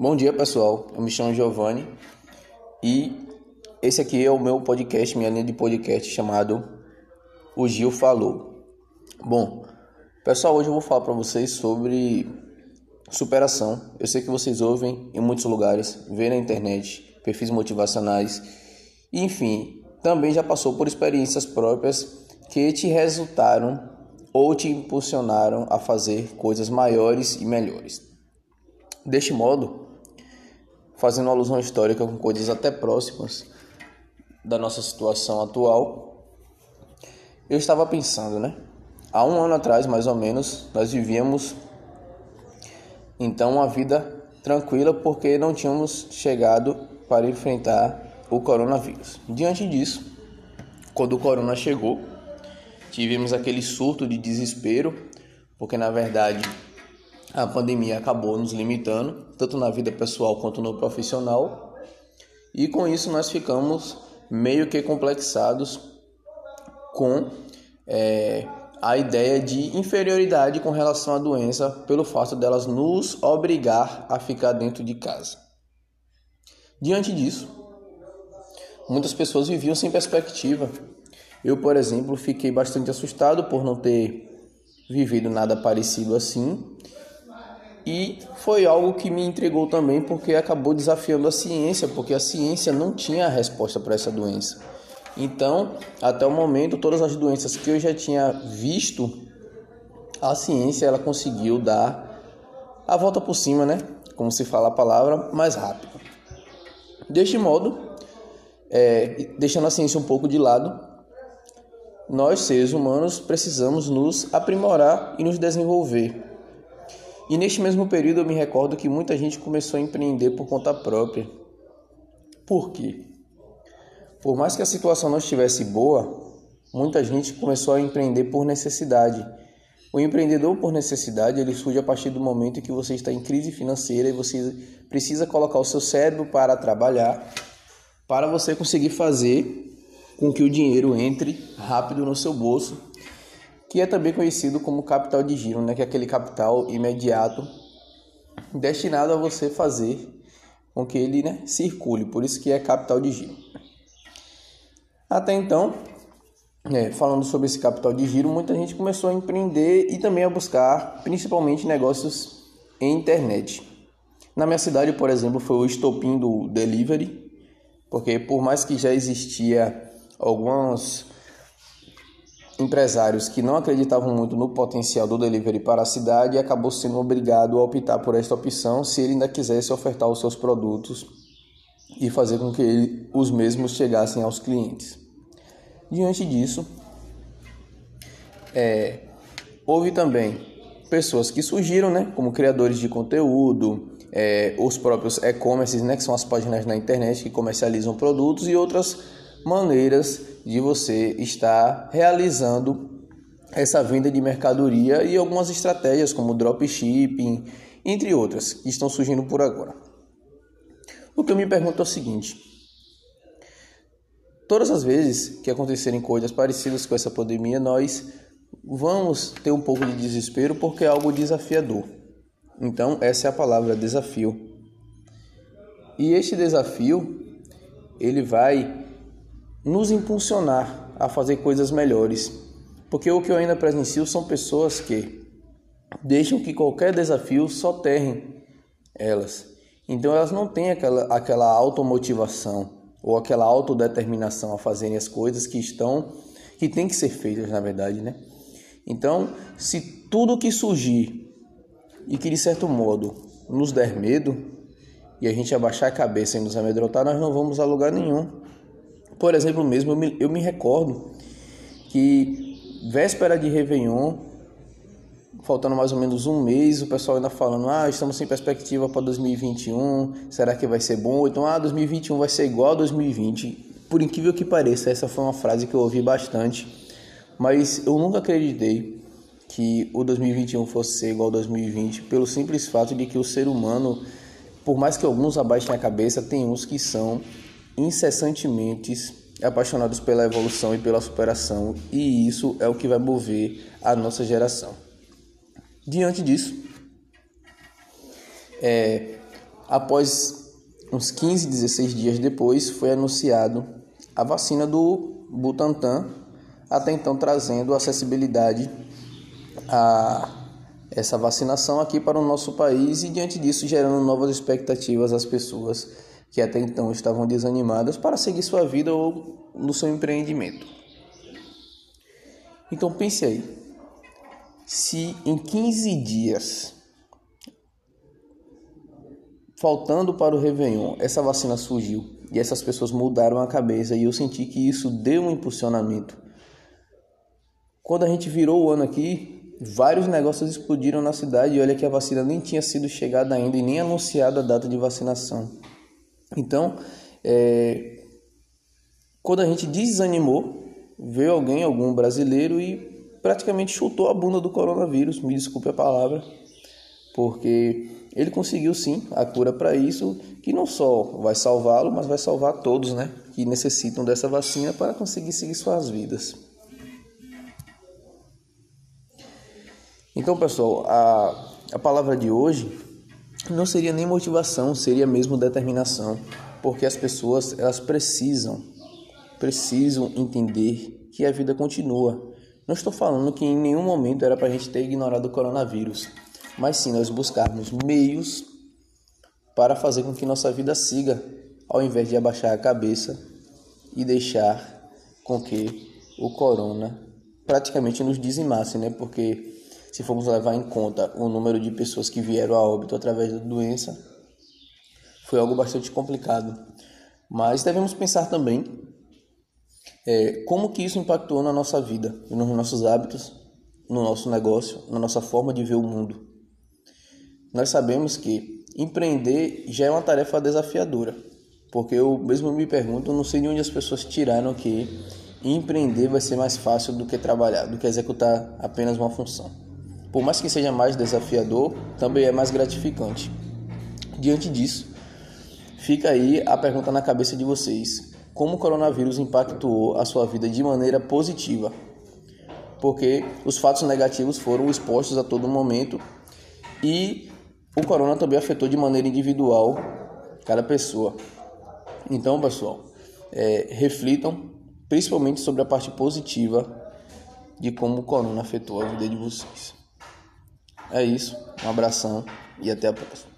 Bom dia pessoal, eu me chamo Giovanni e esse aqui é o meu podcast, minha linha de podcast chamado O Gil Falou. Bom, pessoal, hoje eu vou falar para vocês sobre superação. Eu sei que vocês ouvem em muitos lugares, vê na internet, perfis motivacionais, enfim, também já passou por experiências próprias que te resultaram ou te impulsionaram a fazer coisas maiores e melhores. Deste modo, fazendo alusão histórica com coisas até próximas da nossa situação atual, eu estava pensando, né? Há um ano atrás, mais ou menos, nós vivíamos então uma vida tranquila porque não tínhamos chegado para enfrentar o coronavírus. Diante disso, quando o corona chegou, tivemos aquele surto de desespero, porque na verdade a pandemia acabou nos limitando, tanto na vida pessoal quanto no profissional, e com isso nós ficamos meio que complexados com é, a ideia de inferioridade com relação à doença pelo fato delas nos obrigar a ficar dentro de casa. Diante disso, muitas pessoas viviam sem perspectiva. Eu, por exemplo, fiquei bastante assustado por não ter vivido nada parecido assim e foi algo que me entregou também porque acabou desafiando a ciência, porque a ciência não tinha a resposta para essa doença. Então, até o momento, todas as doenças que eu já tinha visto, a ciência ela conseguiu dar a volta por cima, né? Como se fala a palavra, mais rápido. Deste modo, é, deixando a ciência um pouco de lado, nós seres humanos precisamos nos aprimorar e nos desenvolver. E neste mesmo período eu me recordo que muita gente começou a empreender por conta própria. Por quê? Por mais que a situação não estivesse boa, muita gente começou a empreender por necessidade. O empreendedor por necessidade, ele surge a partir do momento em que você está em crise financeira e você precisa colocar o seu cérebro para trabalhar, para você conseguir fazer com que o dinheiro entre rápido no seu bolso que é também conhecido como capital de giro, né? que é aquele capital imediato destinado a você fazer com que ele né, circule, por isso que é capital de giro. Até então, é, falando sobre esse capital de giro, muita gente começou a empreender e também a buscar principalmente negócios em internet. Na minha cidade, por exemplo, foi o estopim do delivery, porque por mais que já existia algumas empresários que não acreditavam muito no potencial do delivery para a cidade e acabou sendo obrigado a optar por esta opção se ele ainda quisesse ofertar os seus produtos e fazer com que ele, os mesmos chegassem aos clientes. Diante disso, é, houve também pessoas que surgiram, né, como criadores de conteúdo, é, os próprios e-commerces, né, que são as páginas na internet que comercializam produtos e outras maneiras de você estar realizando essa venda de mercadoria e algumas estratégias como dropshipping, entre outras, que estão surgindo por agora. O que eu me pergunto é o seguinte: todas as vezes que acontecerem coisas parecidas com essa pandemia, nós vamos ter um pouco de desespero porque é algo desafiador. Então, essa é a palavra desafio. E este desafio, ele vai nos impulsionar a fazer coisas melhores. Porque o que eu ainda presencio são pessoas que deixam que qualquer desafio soterrem elas. Então elas não têm aquela, aquela automotivação ou aquela autodeterminação a fazerem as coisas que estão que tem que ser feitas, na verdade, né? Então, se tudo que surgir e que de certo modo nos der medo e a gente abaixar a cabeça e nos amedrontar, nós não vamos a lugar nenhum. Por exemplo, mesmo eu me, eu me recordo que véspera de Réveillon, faltando mais ou menos um mês, o pessoal ainda falando: ah, estamos sem perspectiva para 2021, será que vai ser bom? Então, ah, 2021 vai ser igual a 2020. Por incrível que pareça, essa foi uma frase que eu ouvi bastante, mas eu nunca acreditei que o 2021 fosse ser igual ao 2020, pelo simples fato de que o ser humano, por mais que alguns abaixem a cabeça, tem uns que são incessantemente apaixonados pela evolução e pela superação, e isso é o que vai mover a nossa geração. Diante disso, é, após uns 15, 16 dias depois, foi anunciado a vacina do Butantan, até então trazendo acessibilidade a essa vacinação aqui para o nosso país e diante disso gerando novas expectativas às pessoas que até então estavam desanimadas para seguir sua vida ou no seu empreendimento. Então pense aí, se em 15 dias, faltando para o Réveillon, essa vacina surgiu e essas pessoas mudaram a cabeça e eu senti que isso deu um impulsionamento. Quando a gente virou o ano aqui, vários negócios explodiram na cidade e olha que a vacina nem tinha sido chegada ainda e nem anunciada a data de vacinação. Então, é, quando a gente desanimou, veio alguém, algum brasileiro e praticamente chutou a bunda do coronavírus, me desculpe a palavra, porque ele conseguiu sim a cura para isso, que não só vai salvá-lo, mas vai salvar todos, né, que necessitam dessa vacina para conseguir seguir suas vidas. Então, pessoal, a, a palavra de hoje não seria nem motivação, seria mesmo determinação, porque as pessoas elas precisam, precisam entender que a vida continua. Não estou falando que em nenhum momento era para a gente ter ignorado o coronavírus, mas sim nós buscarmos meios para fazer com que nossa vida siga, ao invés de abaixar a cabeça e deixar com que o corona praticamente nos dizimasse, né? Porque se formos levar em conta o número de pessoas que vieram a óbito através da doença, foi algo bastante complicado. Mas devemos pensar também é, como que isso impactou na nossa vida, nos nossos hábitos, no nosso negócio, na nossa forma de ver o mundo. Nós sabemos que empreender já é uma tarefa desafiadora, porque eu mesmo me pergunto, não sei de onde as pessoas tiraram que empreender vai ser mais fácil do que trabalhar, do que executar apenas uma função. Por mais que seja mais desafiador, também é mais gratificante. Diante disso, fica aí a pergunta na cabeça de vocês: como o coronavírus impactou a sua vida de maneira positiva? Porque os fatos negativos foram expostos a todo momento e o corona também afetou de maneira individual cada pessoa. Então, pessoal, é, reflitam principalmente sobre a parte positiva de como o corona afetou a vida de vocês. É isso, um abração e até a próxima.